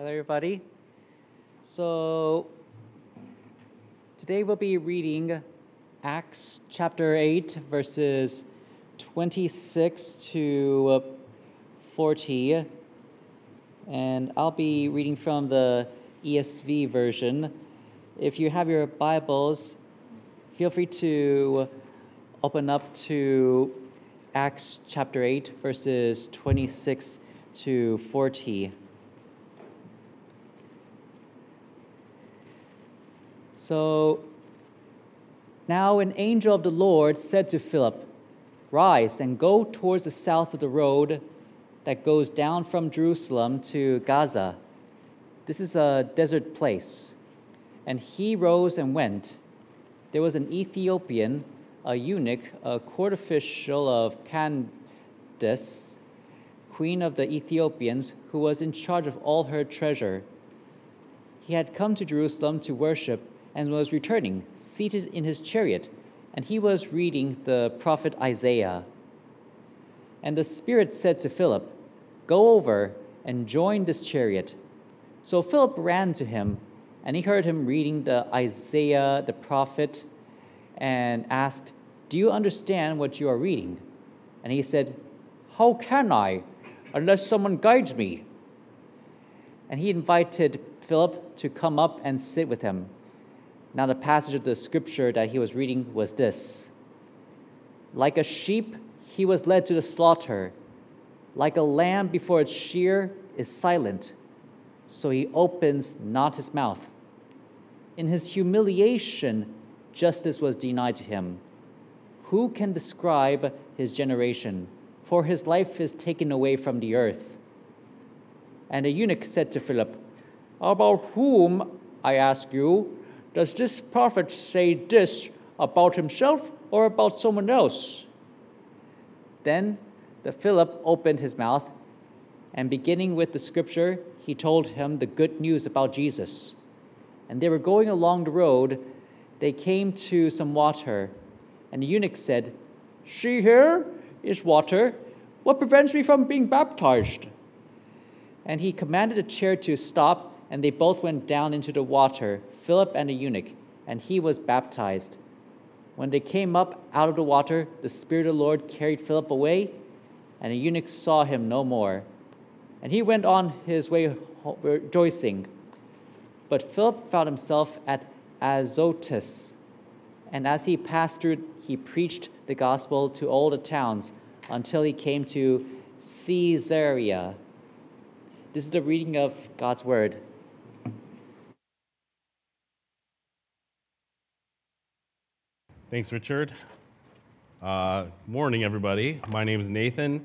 Hello, everybody. So, today we'll be reading Acts chapter 8, verses 26 to 40. And I'll be reading from the ESV version. If you have your Bibles, feel free to open up to Acts chapter 8, verses 26 to 40. So now an angel of the Lord said to Philip, Rise and go towards the south of the road that goes down from Jerusalem to Gaza. This is a desert place. And he rose and went. There was an Ethiopian, a eunuch, a court official of Candace, queen of the Ethiopians, who was in charge of all her treasure. He had come to Jerusalem to worship and was returning, seated in his chariot, and he was reading the prophet Isaiah. And the Spirit said to Philip, Go over and join this chariot. So Philip ran to him, and he heard him reading the Isaiah the prophet, and asked, Do you understand what you are reading? And he said, How can I, unless someone guides me? And he invited Philip to come up and sit with him. Now, the passage of the scripture that he was reading was this Like a sheep, he was led to the slaughter. Like a lamb before its shear is silent, so he opens not his mouth. In his humiliation, justice was denied to him. Who can describe his generation? For his life is taken away from the earth. And the eunuch said to Philip, About whom, I ask you, does this prophet say this about himself or about someone else? Then the Philip opened his mouth, and beginning with the scripture, he told him the good news about Jesus. And they were going along the road. They came to some water, and the eunuch said, See here is water. What prevents me from being baptized? And he commanded the chariot to stop, and they both went down into the water Philip and the eunuch, and he was baptized. When they came up out of the water, the Spirit of the Lord carried Philip away, and the eunuch saw him no more. And he went on his way rejoicing. But Philip found himself at Azotus, and as he passed through, he preached the gospel to all the towns until he came to Caesarea. This is the reading of God's word. Thanks, Richard. Uh, morning, everybody. My name is Nathan.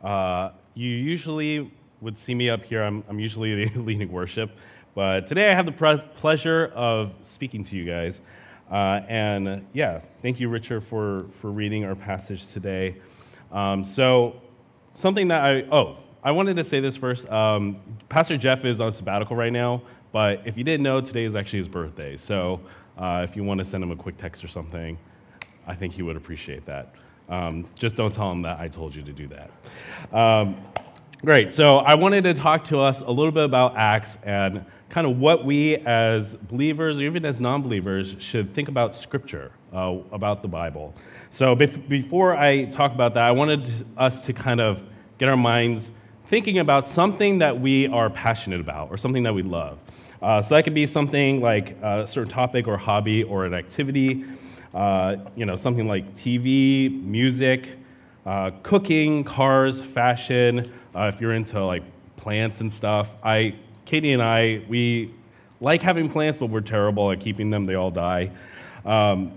Uh, you usually would see me up here. I'm, I'm usually leading worship, but today I have the pre- pleasure of speaking to you guys. Uh, and yeah, thank you, Richard, for, for reading our passage today. Um, so, something that I, oh, I wanted to say this first. Um, Pastor Jeff is on sabbatical right now, but if you didn't know, today is actually his birthday. So, uh, if you want to send him a quick text or something, I think he would appreciate that. Um, just don't tell him that I told you to do that. Um, great. So I wanted to talk to us a little bit about Acts and kind of what we as believers or even as non believers should think about Scripture, uh, about the Bible. So before I talk about that, I wanted us to kind of get our minds thinking about something that we are passionate about or something that we love. Uh, so that could be something like a certain topic or hobby or an activity, uh, you know, something like TV, music, uh, cooking, cars, fashion. Uh, if you're into like plants and stuff, I, Katie and I, we like having plants, but we're terrible at keeping them. They all die. Um,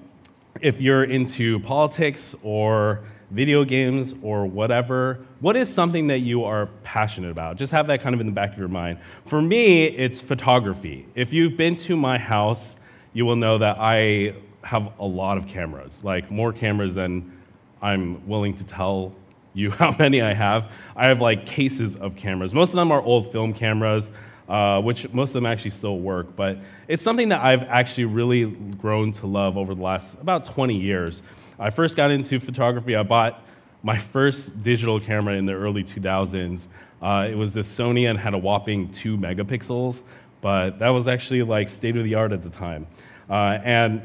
if you're into politics or video games or whatever, what is something that you are passionate about? Just have that kind of in the back of your mind. For me, it's photography. If you've been to my house, you will know that I have a lot of cameras, like more cameras than I'm willing to tell you how many I have. I have like cases of cameras. Most of them are old film cameras. Uh, which most of them actually still work, but it's something that I've actually really grown to love over the last about 20 years. I first got into photography. I bought my first digital camera in the early 2000s Uh, it was this Sony and had a whopping two megapixels, but that was actually like state of the art at the time. Uh, and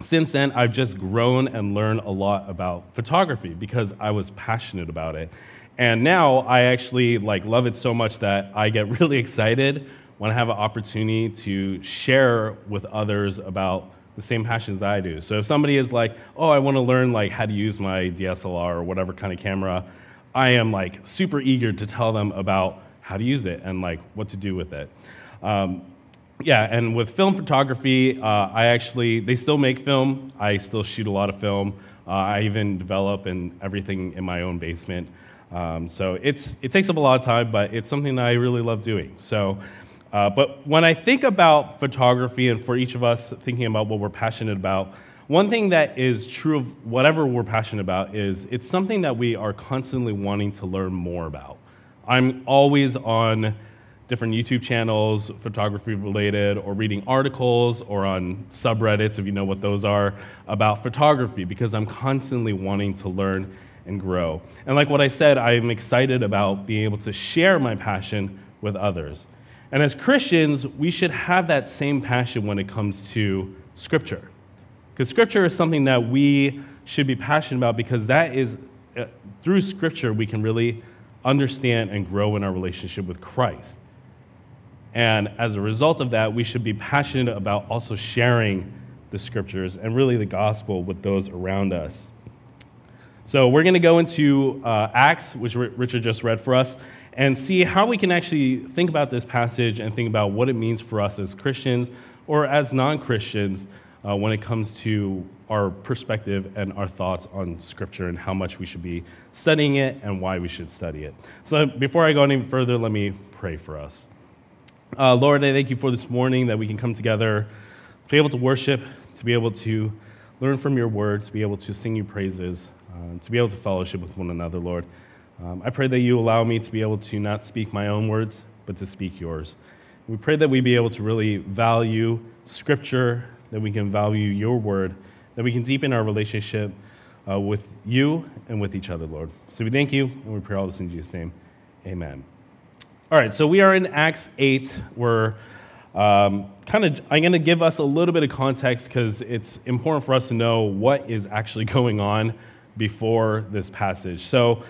since then, I've just grown and learned a lot about photography because I was passionate about it. And now I actually like love it so much that I get really excited when I have an opportunity to share with others about the same passions I do. So if somebody is like, "Oh, I want to learn like how to use my DSLR or whatever kind of camera," I am like super eager to tell them about how to use it and like what to do with it. Um, yeah, and with film photography, uh, I actually they still make film. I still shoot a lot of film. Uh, I even develop and everything in my own basement. Um, so it's it takes up a lot of time, but it's something that I really love doing. So. Uh, but when I think about photography, and for each of us thinking about what we're passionate about, one thing that is true of whatever we're passionate about is it's something that we are constantly wanting to learn more about. I'm always on different YouTube channels, photography related, or reading articles, or on subreddits, if you know what those are, about photography, because I'm constantly wanting to learn and grow. And like what I said, I'm excited about being able to share my passion with others. And as Christians, we should have that same passion when it comes to Scripture. Because Scripture is something that we should be passionate about because that is, uh, through Scripture, we can really understand and grow in our relationship with Christ. And as a result of that, we should be passionate about also sharing the Scriptures and really the gospel with those around us. So we're going to go into uh, Acts, which Richard just read for us and see how we can actually think about this passage and think about what it means for us as Christians or as non Christians uh, when it comes to our perspective and our thoughts on Scripture and how much we should be studying it and why we should study it. So, before I go any further, let me pray for us. Uh, Lord, I thank you for this morning that we can come together to be able to worship, to be able to learn from your word, to be able to sing you praises, uh, to be able to fellowship with one another, Lord. Um, I pray that you allow me to be able to not speak my own words, but to speak yours. We pray that we be able to really value Scripture, that we can value your word, that we can deepen our relationship uh, with you and with each other, Lord. So we thank you, and we pray all this in Jesus' name. Amen. All right, so we are in Acts 8. We're um, kind of, I'm going to give us a little bit of context because it's important for us to know what is actually going on before this passage. So,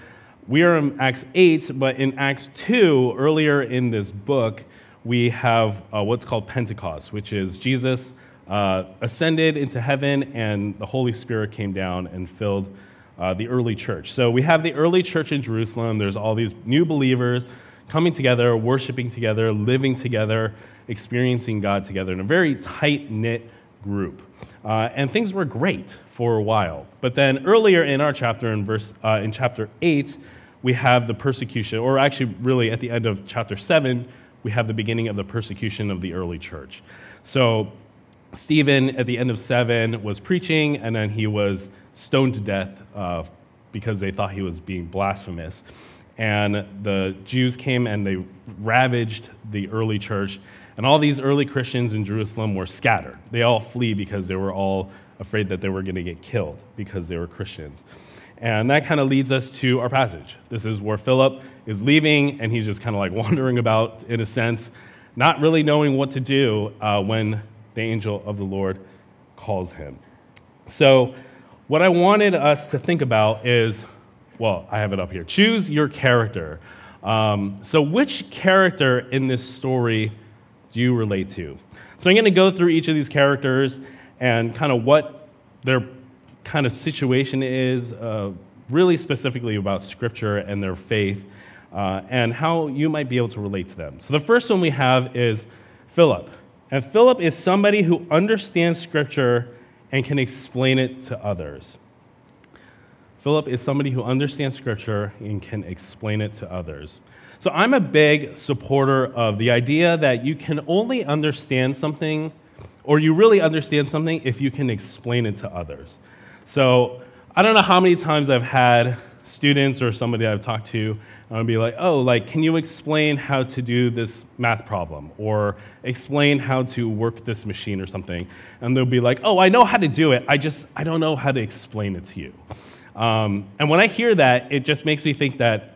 we are in Acts 8, but in Acts 2, earlier in this book, we have uh, what's called Pentecost, which is Jesus uh, ascended into heaven and the Holy Spirit came down and filled uh, the early church. So we have the early church in Jerusalem. There's all these new believers coming together, worshiping together, living together, experiencing God together in a very tight knit group. Uh, and things were great for a while. But then earlier in our chapter, in verse uh, in chapter eight, we have the persecution, or actually, really, at the end of chapter 7, we have the beginning of the persecution of the early church. So, Stephen, at the end of 7, was preaching, and then he was stoned to death uh, because they thought he was being blasphemous. And the Jews came and they ravaged the early church, and all these early Christians in Jerusalem were scattered. They all flee because they were all afraid that they were going to get killed because they were Christians. And that kind of leads us to our passage. This is where Philip is leaving, and he's just kind of like wandering about, in a sense, not really knowing what to do uh, when the angel of the Lord calls him. So, what I wanted us to think about is well, I have it up here. Choose your character. Um, so, which character in this story do you relate to? So, I'm going to go through each of these characters and kind of what their kind of situation is, uh, really specifically about Scripture and their faith, uh, and how you might be able to relate to them. So the first one we have is Philip. And Philip is somebody who understands Scripture and can explain it to others. Philip is somebody who understands Scripture and can explain it to others. So I'm a big supporter of the idea that you can only understand something, or you really understand something, if you can explain it to others. So I don't know how many times I've had students or somebody I've talked to and be like, oh, like, can you explain how to do this math problem or explain how to work this machine or something? And they'll be like, oh, I know how to do it. I just, I don't know how to explain it to you. Um, and when I hear that, it just makes me think that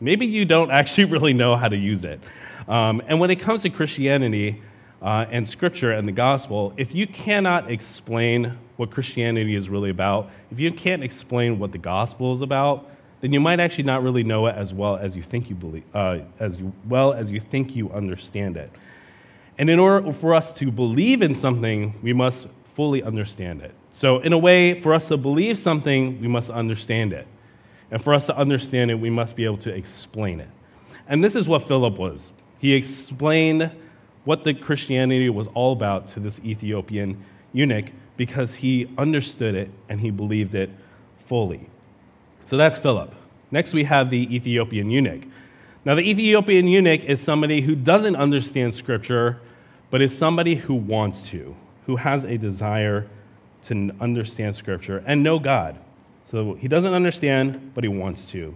maybe you don't actually really know how to use it. Um, and when it comes to Christianity uh, and Scripture and the gospel, if you cannot explain what Christianity is really about, if you can't explain what the gospel is about, then you might actually not really know it as well as you think you believe, uh, as you, well as you think you understand it. And in order for us to believe in something, we must fully understand it. So, in a way, for us to believe something, we must understand it. And for us to understand it, we must be able to explain it. And this is what Philip was. He explained what the Christianity was all about to this Ethiopian eunuch because he understood it and he believed it fully. So that's Philip. Next, we have the Ethiopian eunuch. Now, the Ethiopian eunuch is somebody who doesn't understand Scripture, but is somebody who wants to, who has a desire to understand Scripture and know God. So he doesn't understand, but he wants to.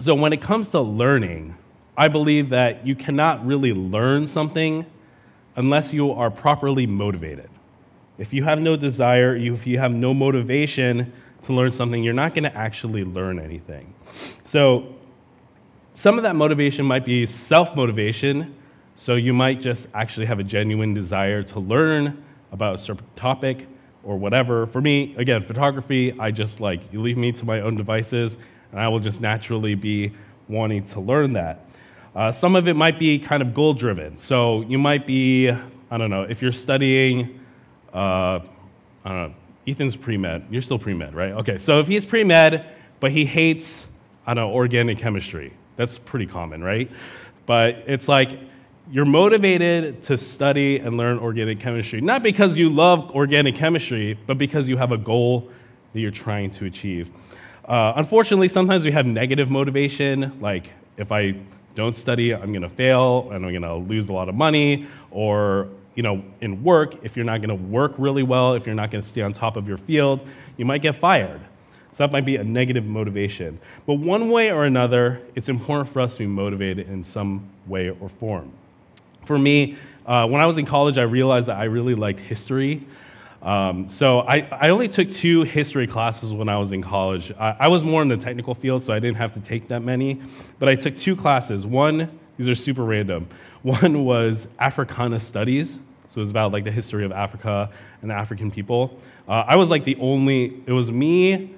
So when it comes to learning, I believe that you cannot really learn something unless you are properly motivated. If you have no desire, if you have no motivation to learn something, you're not going to actually learn anything. So, some of that motivation might be self motivation. So, you might just actually have a genuine desire to learn about a certain topic or whatever. For me, again, photography, I just like, you leave me to my own devices, and I will just naturally be wanting to learn that. Uh, some of it might be kind of goal driven. So, you might be, I don't know, if you're studying, uh, I don't know, Ethan's pre med. You're still pre med, right? Okay, so if he's pre med, but he hates, I don't know, organic chemistry, that's pretty common, right? But it's like you're motivated to study and learn organic chemistry, not because you love organic chemistry, but because you have a goal that you're trying to achieve. Uh, unfortunately, sometimes we have negative motivation, like if I don't study, I'm going to fail and I'm going to lose a lot of money, or you know, in work, if you're not going to work really well, if you're not going to stay on top of your field, you might get fired. So that might be a negative motivation. But one way or another, it's important for us to be motivated in some way or form. For me, uh, when I was in college, I realized that I really liked history. Um, so I, I only took two history classes when I was in college. I, I was more in the technical field, so I didn't have to take that many. But I took two classes. One, these are super random. One was Africana Studies, so it was about like the history of Africa and the African people. Uh, I was like the only, it was me,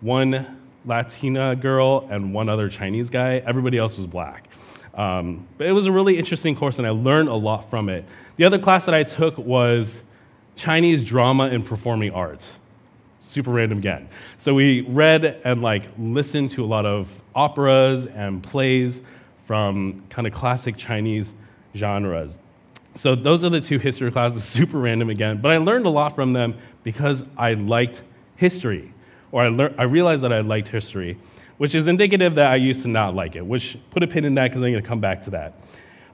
one Latina girl, and one other Chinese guy. Everybody else was black. Um, but it was a really interesting course, and I learned a lot from it. The other class that I took was Chinese drama and performing arts. Super random again. So we read and like listened to a lot of operas and plays from kind of classic Chinese genres. So those are the two history classes, super random again, but I learned a lot from them because I liked history, or I, lear- I realized that I liked history, which is indicative that I used to not like it, which put a pin in that because I'm going to come back to that.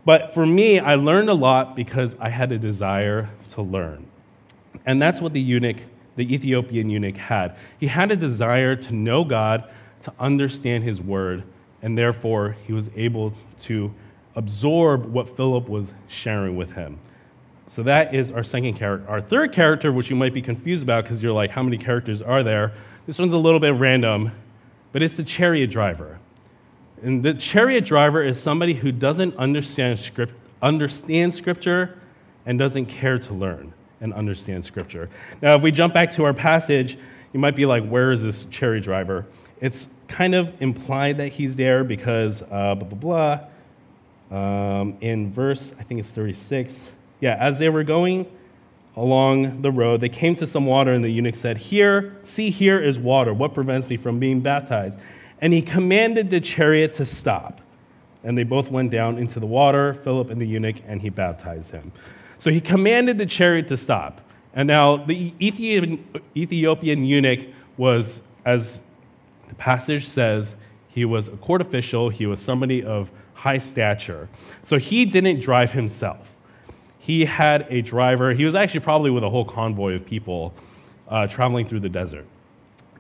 But for me, I learned a lot because I had a desire to learn. And that's what the eunuch, the Ethiopian eunuch, had. He had a desire to know God, to understand his word, and therefore he was able to absorb what Philip was sharing with him. So that is our second character. Our third character, which you might be confused about because you're like, how many characters are there? This one's a little bit random, but it's the chariot driver. And the chariot driver is somebody who doesn't understand, script, understand scripture and doesn't care to learn and understand scripture. Now, if we jump back to our passage, you might be like, where is this chariot driver? It's kind of implied that he's there because uh, blah, blah, blah um, in verse, I think it's 36. Yeah, as they were going along the road, they came to some water, and the eunuch said, Here, see, here is water. What prevents me from being baptized? And he commanded the chariot to stop. And they both went down into the water, Philip and the eunuch, and he baptized him. So he commanded the chariot to stop. And now the Ethiopian, Ethiopian eunuch was, as the passage says, he was a court official, he was somebody of high stature. So he didn't drive himself. He had a driver. He was actually probably with a whole convoy of people uh, traveling through the desert.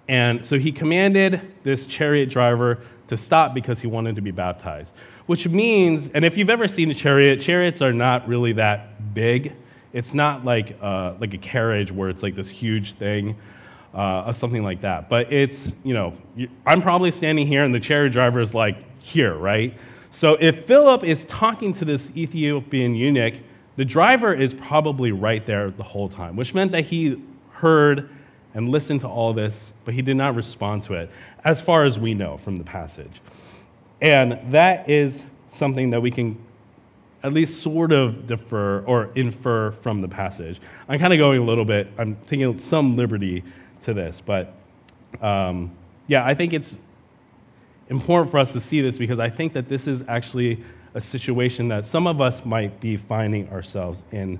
And so he commanded this chariot driver to stop because he wanted to be baptized. Which means, and if you've ever seen a chariot, chariots are not really that big. It's not like, uh, like a carriage where it's like this huge thing. uh, something like that. But it's, you know, I'm probably standing here and the chariot driver is like here, right? So if Philip is talking to this Ethiopian eunuch, the driver is probably right there the whole time, which meant that he heard and listened to all this, but he did not respond to it, as far as we know from the passage. And that is something that we can at least sort of defer or infer from the passage. I'm kind of going a little bit, I'm taking some liberty to this, but um, yeah, I think it's important for us to see this because I think that this is actually a situation that some of us might be finding ourselves in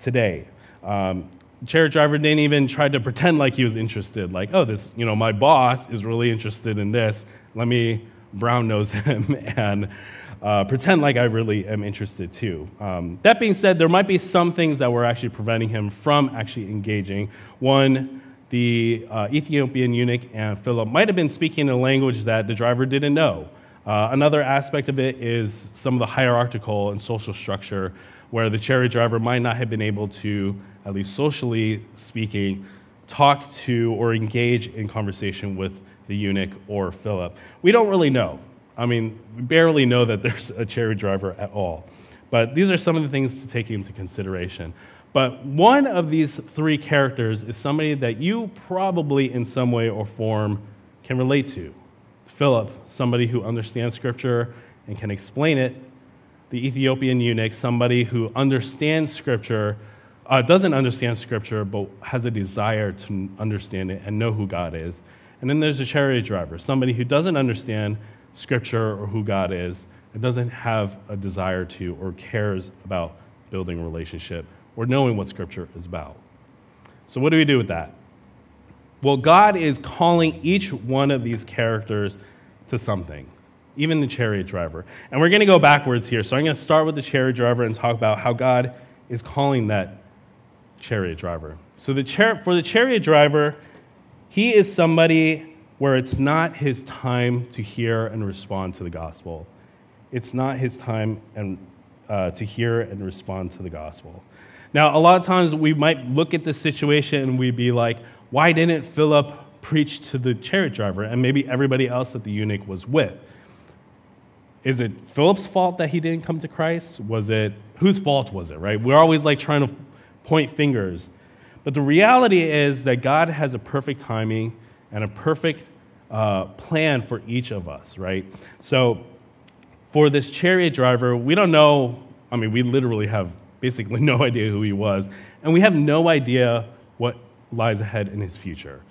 today. Um, chariot driver didn't even try to pretend like he was interested, like, oh, this, you know, my boss is really interested in this. Let me brown nose him and uh, pretend like I really am interested too. Um, that being said, there might be some things that were actually preventing him from actually engaging. One, the uh, Ethiopian eunuch and Philip might have been speaking a language that the driver didn't know. Uh, another aspect of it is some of the hierarchical and social structure where the chariot driver might not have been able to, at least socially speaking, talk to or engage in conversation with the eunuch or Philip. We don't really know. I mean, we barely know that there's a chariot driver at all. But these are some of the things to take into consideration. But one of these three characters is somebody that you probably, in some way or form, can relate to. Philip, somebody who understands Scripture and can explain it. The Ethiopian eunuch, somebody who understands Scripture, uh, doesn't understand Scripture, but has a desire to understand it and know who God is. And then there's a chariot driver, somebody who doesn't understand Scripture or who God is and doesn't have a desire to or cares about building a relationship or knowing what Scripture is about. So, what do we do with that? Well, God is calling each one of these characters to something, even the chariot driver. And we're going to go backwards here. So, I'm going to start with the chariot driver and talk about how God is calling that chariot driver. So, the char- for the chariot driver, he is somebody where it's not his time to hear and respond to the gospel. It's not his time and, uh, to hear and respond to the gospel. Now, a lot of times we might look at this situation and we'd be like, why didn't Philip preach to the chariot driver and maybe everybody else that the eunuch was with? Is it Philip's fault that he didn't come to Christ? Was it whose fault was it, right? We're always like trying to point fingers. But the reality is that God has a perfect timing and a perfect uh, plan for each of us, right? So for this chariot driver, we don't know, I mean, we literally have basically no idea who he was, and we have no idea what lies ahead in his future.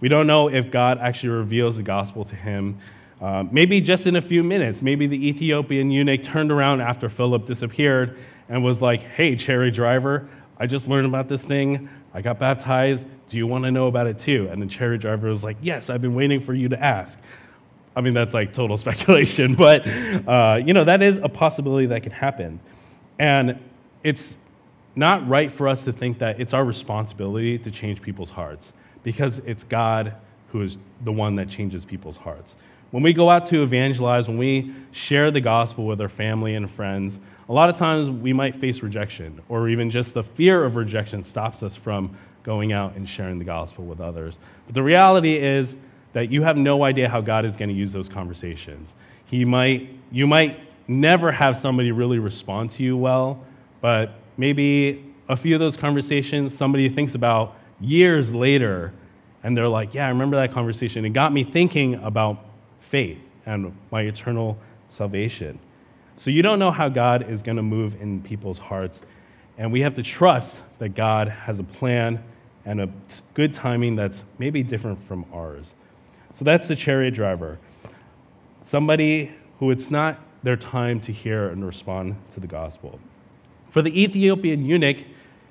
We don't know if God actually reveals the gospel to him. Uh, maybe just in a few minutes, maybe the Ethiopian eunuch turned around after Philip disappeared and was like, Hey, chariot driver, I just learned about this thing. I got baptized. Do you want to know about it too? And the chariot driver was like, Yes, I've been waiting for you to ask. I mean, that's like total speculation, but uh, you know, that is a possibility that can happen. And it's not right for us to think that it's our responsibility to change people's hearts because it's God who is the one that changes people's hearts. When we go out to evangelize, when we share the gospel with our family and friends, a lot of times we might face rejection, or even just the fear of rejection stops us from going out and sharing the gospel with others. But the reality is that you have no idea how God is going to use those conversations. He might, you might never have somebody really respond to you well, but maybe a few of those conversations somebody thinks about years later, and they're like, Yeah, I remember that conversation. It got me thinking about faith and my eternal salvation. So you don't know how God is going to move in people's hearts. And we have to trust that God has a plan and a good timing that's maybe different from ours. So that's the chariot driver. Somebody who it's not their time to hear and respond to the gospel. For the Ethiopian eunuch,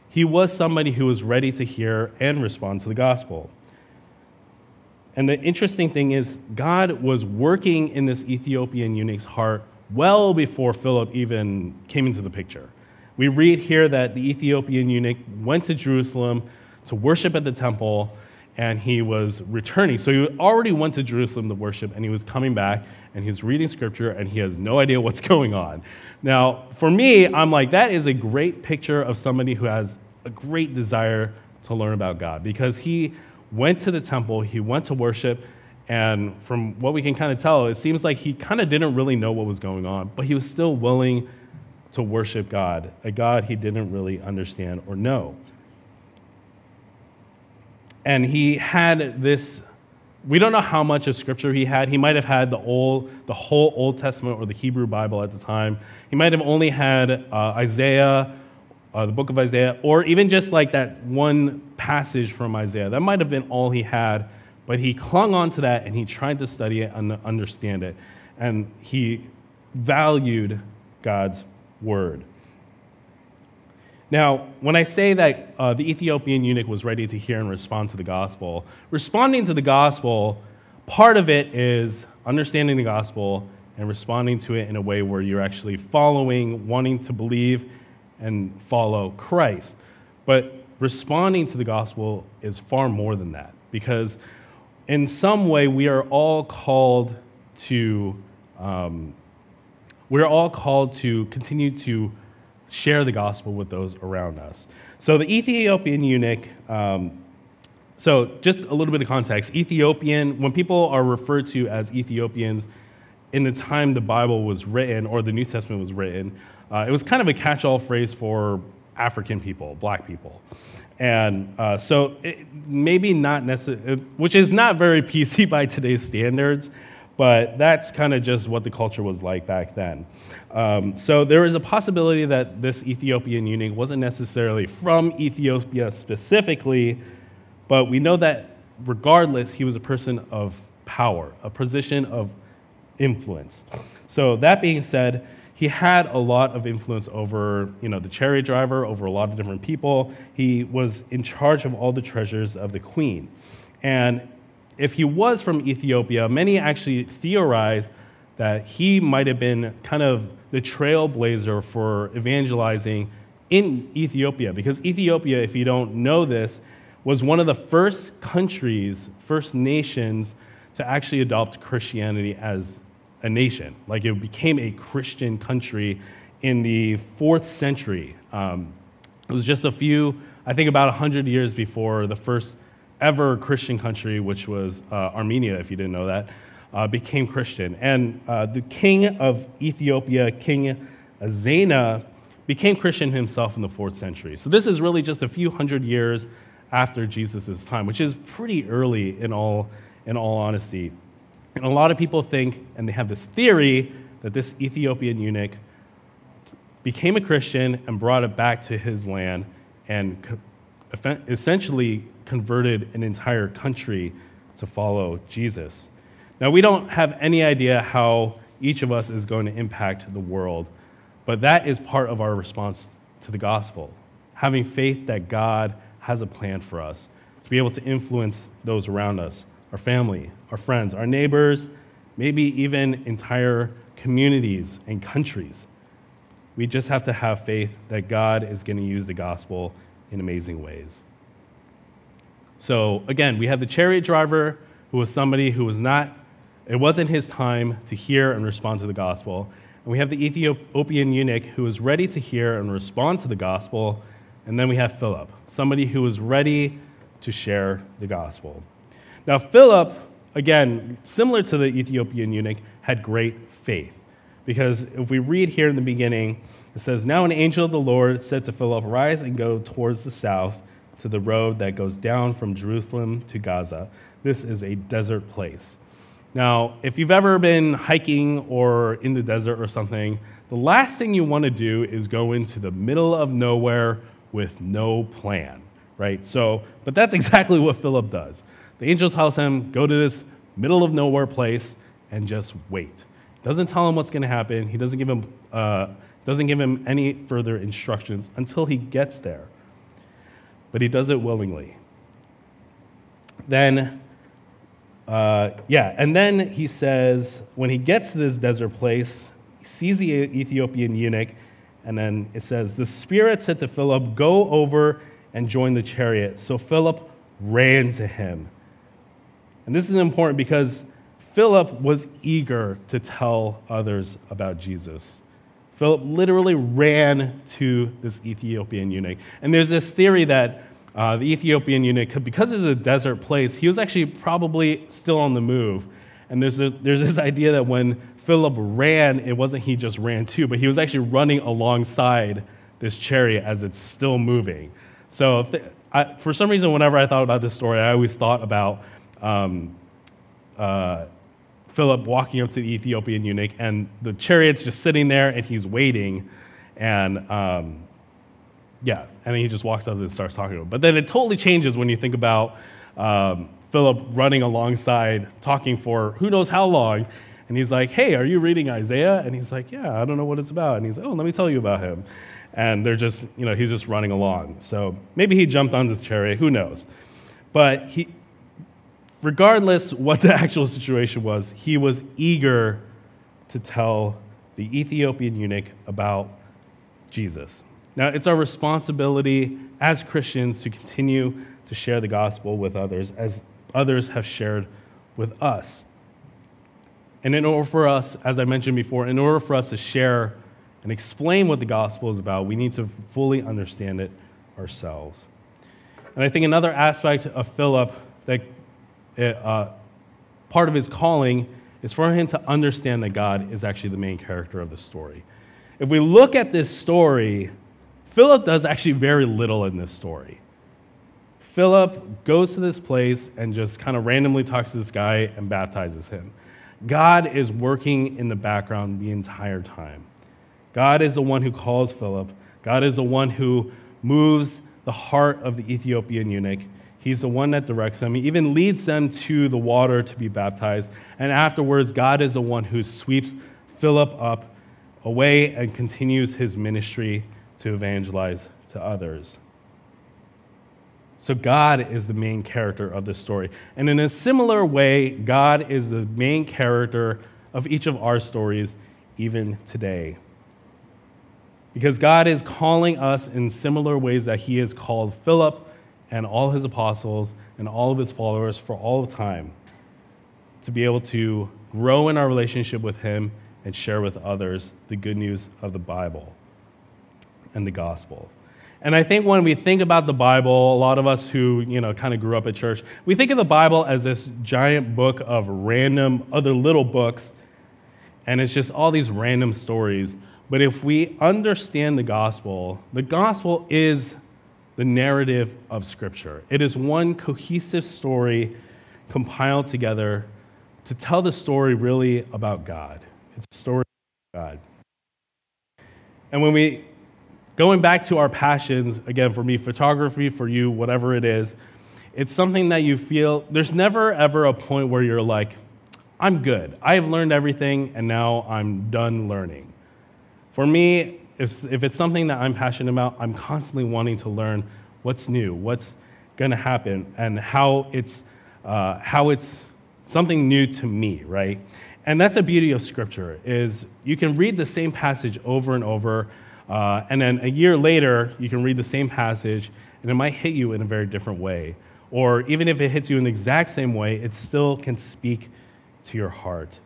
he was somebody who was ready to hear and respond to the gospel. And the interesting thing is, God was working in this Ethiopian eunuch's heart well before Philip even came into the picture. We read here that the Ethiopian eunuch went to Jerusalem to worship at the temple and he was returning. So he already went to Jerusalem to worship and he was coming back and he's reading scripture and he has no idea what's going on. Now, for me, I'm like, that is a great picture of somebody who has a great desire to learn about God because he went to the temple, he went to worship, and from what we can kind of tell, it seems like he kind of didn't really know what was going on, but he was still willing to worship God, a God he didn't really understand or know. And he had this we don't know how much of scripture he had. He might have had the old, the whole Old Testament or the Hebrew Bible at the time. He might have only had uh, Isaiah, uh, the book of Isaiah, or even just like that one passage from Isaiah. That might have been all he had, but he clung on to that and he tried to study it and understand it. And he valued God's word. Now, when I say that uh, the Ethiopian eunuch was ready to hear and respond to the gospel, responding to the gospel, part of it is understanding the gospel and responding to it in a way where you're actually following, wanting to believe and follow Christ. But responding to the gospel is far more than that because in some way we are all called to um, we're all called to continue to share the gospel with those around us. So the Ethiopian eunuch, um, so just a little bit of context Ethiopian, when people are referred to as Ethiopians in the time the Bible was written or the New Testament was written, uh, it was kind of a catch all phrase for African people, black people. And uh, so, maybe not necessarily, which is not very PC by today's standards, but that's kind of just what the culture was like back then. Um, so there is a possibility that this Ethiopian eunuch wasn't necessarily from Ethiopia specifically, but we know that regardless, he was a person of power, a position of influence. So that being said, he had a lot of influence over you know, the chariot driver, over a lot of different people. He was in charge of all the treasures of the queen. And if he was from Ethiopia, many actually theorize that he might have been kind of the trailblazer for evangelizing in Ethiopia. Because Ethiopia, if you don't know this, was one of the first countries, first nations to actually adopt Christianity as a nation. Like it became a Christian country in the fourth century. Um, it was just a few, I think about 100 years before the first ever Christian country, which was uh, Armenia, if you didn't know that, uh, became Christian. And uh, the king of Ethiopia, King Ezana, became Christian himself in the fourth century. So this is really just a few hundred years after Jesus' time, which is pretty early in all, in all honesty. And a lot of people think, and they have this theory, that this Ethiopian eunuch became a Christian and brought it back to his land and essentially converted an entire country to follow Jesus. Now, we don't have any idea how each of us is going to impact the world, but that is part of our response to the gospel. Having faith that God has a plan for us, to be able to influence those around us, our family, our friends, our neighbors, maybe even entire communities and countries. We just have to have faith that God is going to use the gospel in amazing ways. So again, we have the chariot driver who was somebody who was not, it wasn't his time to hear and respond to the gospel. And we have the Ethiopian eunuch who was ready to hear and respond to the gospel. And then we have Philip, somebody who was ready to share the gospel. Now, Philip, again, similar to the Ethiopian eunuch, had great faith. Because if we read here in the beginning, it says, Now an angel of the Lord said to Philip, Rise and go towards the south to the road that goes down from Jerusalem to Gaza. This is a desert place. Now, if you've ever been hiking or in the desert or something, the last thing you want to do is go into the middle of nowhere with no plan, right? So, but that's exactly what Philip does. The angel tells him, go to this middle of nowhere place and just wait. Doesn't tell him what's going to happen. He doesn't give him, uh, doesn't give him any further instructions until he gets there but he does it willingly. Then, uh, yeah, and then he says, when he gets to this desert place, he sees the Ethiopian eunuch, and then it says, The Spirit said to Philip, Go over and join the chariot. So Philip ran to him. And this is important because Philip was eager to tell others about Jesus. Philip literally ran to this Ethiopian eunuch. And there's this theory that uh, the Ethiopian eunuch, because it's a desert place, he was actually probably still on the move. And there's, a, there's this idea that when Philip ran, it wasn't he just ran too, but he was actually running alongside this chariot as it's still moving. So, I, for some reason, whenever I thought about this story, I always thought about um, uh, Philip walking up to the Ethiopian eunuch, and the chariot's just sitting there, and he's waiting. And um, yeah, and then he just walks up and starts talking to him. But then it totally changes when you think about um, Philip running alongside, talking for who knows how long. And he's like, Hey, are you reading Isaiah? And he's like, Yeah, I don't know what it's about. And he's like, Oh, let me tell you about him. And they're just, you know, he's just running along. So maybe he jumped on the chariot, who knows? But he, regardless what the actual situation was, he was eager to tell the Ethiopian eunuch about Jesus. Now, it's our responsibility as Christians to continue to share the gospel with others as others have shared with us. And in order for us, as I mentioned before, in order for us to share and explain what the gospel is about, we need to fully understand it ourselves. And I think another aspect of Philip that uh, part of his calling is for him to understand that God is actually the main character of the story. If we look at this story, Philip does actually very little in this story. Philip goes to this place and just kind of randomly talks to this guy and baptizes him. God is working in the background the entire time. God is the one who calls Philip. God is the one who moves the heart of the Ethiopian eunuch. He's the one that directs them. He even leads them to the water to be baptized. And afterwards, God is the one who sweeps Philip up away and continues his ministry to evangelize to others. So, God is the main character of the story. And in a similar way, God is the main character of each of our stories, even today. Because God is calling us in similar ways that He has called Philip and all his apostles and all of his followers for all of time to be able to grow in our relationship with Him and share with others the good news of the Bible and the gospel. And I think when we think about the Bible, a lot of us who, you know, kind of grew up at church, we think of the Bible as this giant book of random other little books, and it's just all these random stories. But if we understand the gospel, the gospel is the narrative of Scripture. It is one cohesive story compiled together to tell the story really about God. It's a story about God. And when we Going back to our passions, again, for me, photography, for you, whatever it is, it's something that you feel, there's never ever a point where you're like, I'm good. I've learned everything and now I'm done learning. For me, if, if it's something that I'm passionate about, I'm constantly wanting to learn what's new, what's going to happen, and how it's, uh, how it's something new to me, right? And that's the beauty of Scripture is you can read the same passage over and over uh, and then a year later, you can read the same passage, and it might hit you in a very different way. Or even if it hits you in the exact same way, it still can speak to your heart.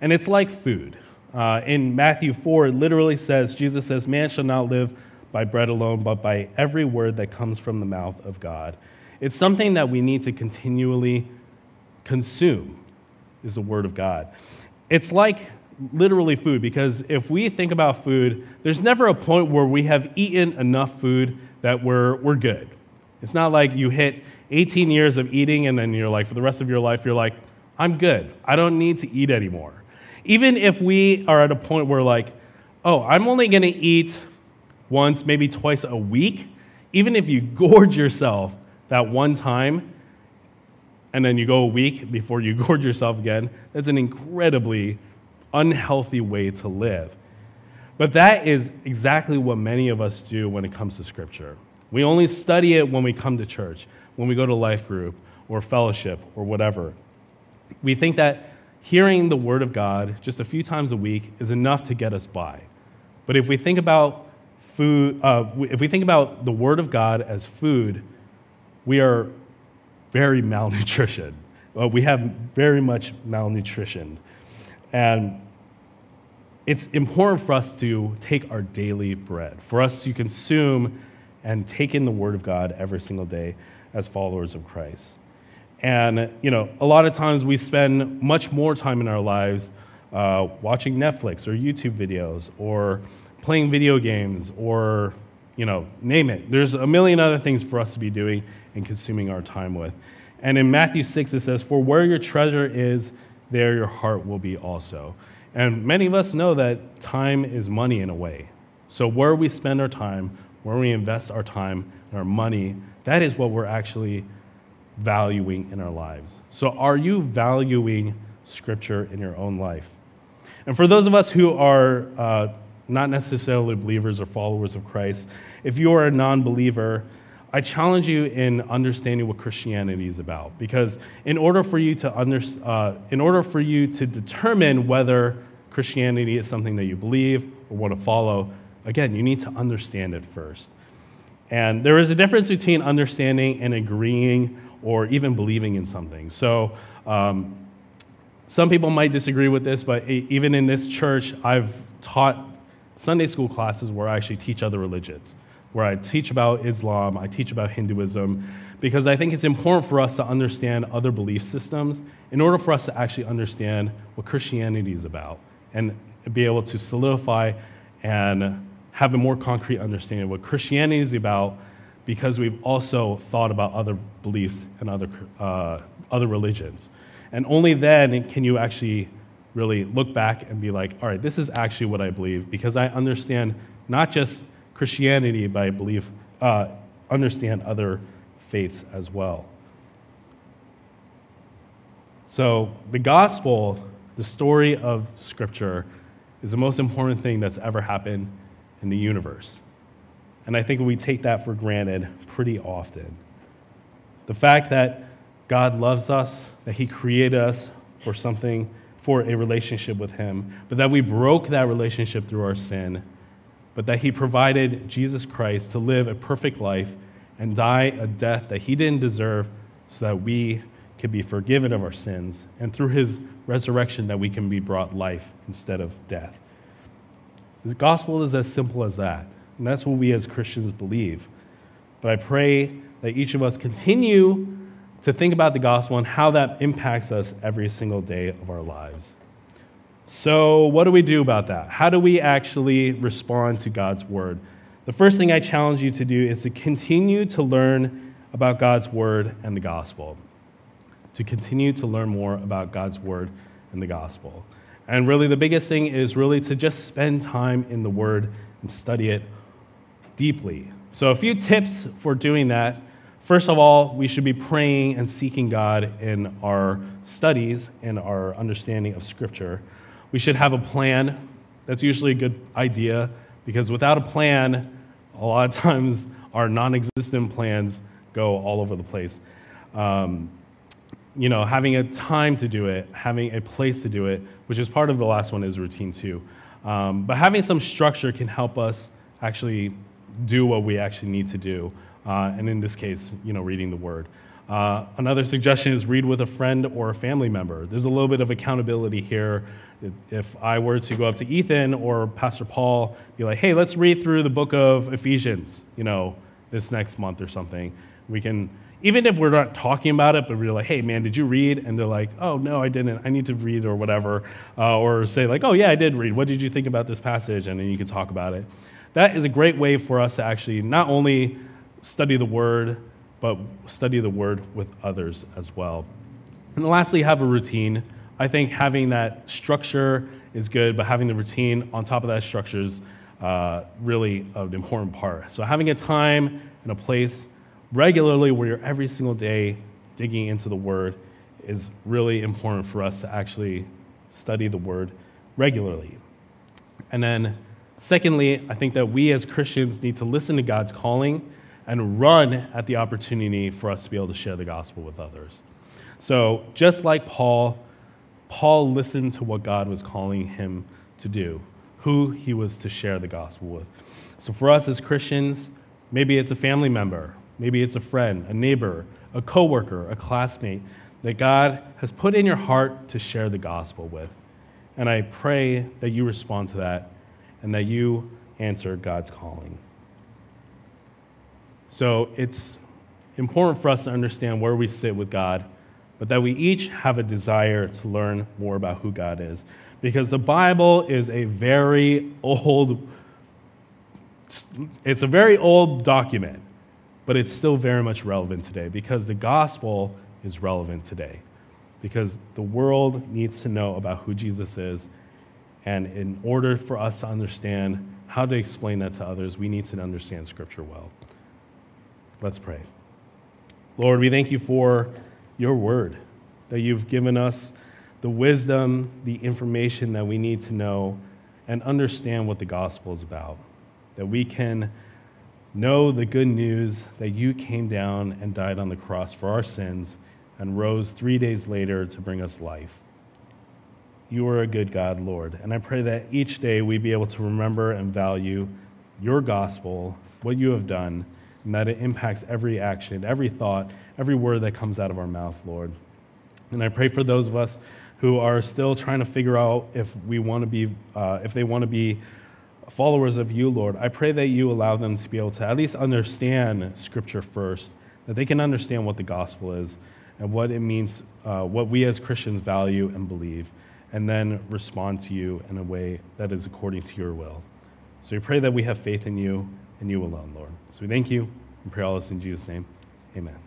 And it's like food. Uh, in Matthew 4, it literally says, Jesus says, Man shall not live by bread alone, but by every word that comes from the mouth of God. It's something that we need to continually consume, is the word of God. It's like literally food because if we think about food, there's never a point where we have eaten enough food that we're, we're good. It's not like you hit 18 years of eating and then you're like, for the rest of your life, you're like, I'm good. I don't need to eat anymore. Even if we are at a point where, like, oh, I'm only going to eat once, maybe twice a week, even if you gorge yourself that one time, and then you go a week before you gorge yourself again, that's an incredibly unhealthy way to live. But that is exactly what many of us do when it comes to Scripture. We only study it when we come to church, when we go to life group or fellowship or whatever. We think that hearing the Word of God just a few times a week is enough to get us by. But if we think about food, uh, if we think about the Word of God as food, we are very malnutrition. Uh, we have very much malnutrition. And it's important for us to take our daily bread, for us to consume and take in the Word of God every single day as followers of Christ. And, you know, a lot of times we spend much more time in our lives uh, watching Netflix or YouTube videos or playing video games or, you know, name it. There's a million other things for us to be doing and consuming our time with. And in Matthew 6, it says, For where your treasure is, there your heart will be also. And many of us know that time is money in a way. So where we spend our time, where we invest our time and our money, that is what we're actually valuing in our lives. So, are you valuing Scripture in your own life? And for those of us who are uh, not necessarily believers or followers of Christ, if you are a non believer, I challenge you in understanding what Christianity is about. Because in order for you to, under, uh, in order for you to determine whether Christianity is something that you believe or want to follow, again, you need to understand it first. And there is a difference between understanding and agreeing or even believing in something. So, um, some people might disagree with this, but even in this church, I've taught Sunday school classes where I actually teach other religions, where I teach about Islam, I teach about Hinduism, because I think it's important for us to understand other belief systems in order for us to actually understand what Christianity is about and be able to solidify and have a more concrete understanding of what Christianity is about because we've also thought about other beliefs and other, uh, other religions. And only then can you actually really look back and be like, all right, this is actually what I believe because I understand not just Christianity, but I believe, uh, understand other faiths as well. So the gospel, the story of Scripture, is the most important thing that's ever happened in the universe. And I think we take that for granted pretty often. The fact that God loves us, that He created us for something, for a relationship with Him, but that we broke that relationship through our sin, but that He provided Jesus Christ to live a perfect life and die a death that He didn't deserve so that we could be forgiven of our sins, and through His resurrection, that we can be brought life instead of death. The gospel is as simple as that. And that's what we as Christians believe. But I pray that each of us continue to think about the gospel and how that impacts us every single day of our lives. So, what do we do about that? How do we actually respond to God's word? The first thing I challenge you to do is to continue to learn about God's word and the gospel. To continue to learn more about God's word and the gospel. And really, the biggest thing is really to just spend time in the word and study it deeply. So, a few tips for doing that. First of all, we should be praying and seeking God in our studies and our understanding of Scripture. We should have a plan. That's usually a good idea because without a plan, a lot of times our non existent plans go all over the place. Um, you know, having a time to do it, having a place to do it, which is part of the last one, is routine too. Um, but having some structure can help us actually do what we actually need to do. Uh, and in this case, you know, reading the word. Uh, another suggestion is read with a friend or a family member. There's a little bit of accountability here. If I were to go up to Ethan or Pastor Paul, be like, hey, let's read through the book of Ephesians, you know, this next month or something. We can, even if we're not talking about it, but we're like, hey, man, did you read? And they're like, oh, no, I didn't. I need to read or whatever. Uh, or say, like, oh, yeah, I did read. What did you think about this passage? And then you can talk about it that is a great way for us to actually not only study the Word, but study the Word with others as well. And lastly, have a routine. I think having that structure is good, but having the routine on top of that structure is uh, really an important part. So having a time and a place regularly where you're every single day digging into the Word is really important for us to actually study the Word regularly. And then Secondly, I think that we as Christians need to listen to God's calling and run at the opportunity for us to be able to share the gospel with others. So, just like Paul, Paul listened to what God was calling him to do, who he was to share the gospel with. So, for us as Christians, maybe it's a family member, maybe it's a friend, a neighbor, a coworker, a classmate that God has put in your heart to share the gospel with. And I pray that you respond to that and that you answer God's calling. So it's important for us to understand where we sit with God, but that we each have a desire to learn more about who God is. Because the Bible is a very old it's a very old document, but it's still very much relevant today because the gospel is relevant today. Because the world needs to know about who Jesus is. And in order for us to understand how to explain that to others, we need to understand Scripture well. Let's pray. Lord, we thank you for your word, that you've given us the wisdom, the information that we need to know and understand what the gospel is about that we can know the good news that you came down and died on the cross for our sins and rose three days later to bring us life. You are a good God, Lord. And I pray that each day we be able to remember and value your gospel, what you have done, and that it impacts every action, every thought, every word that comes out of our mouth, Lord. And I pray for those of us who are still trying to figure out if we want to be, uh, if they want to be followers of you, Lord, I pray that you allow them to be able to at least understand Scripture first, that they can understand what the gospel is and what it means, uh, what we as Christians value and believe, and then respond to you in a way that is according to your will. So we pray that we have faith in you and you alone, Lord. So we thank you and pray all this in Jesus' name. Amen.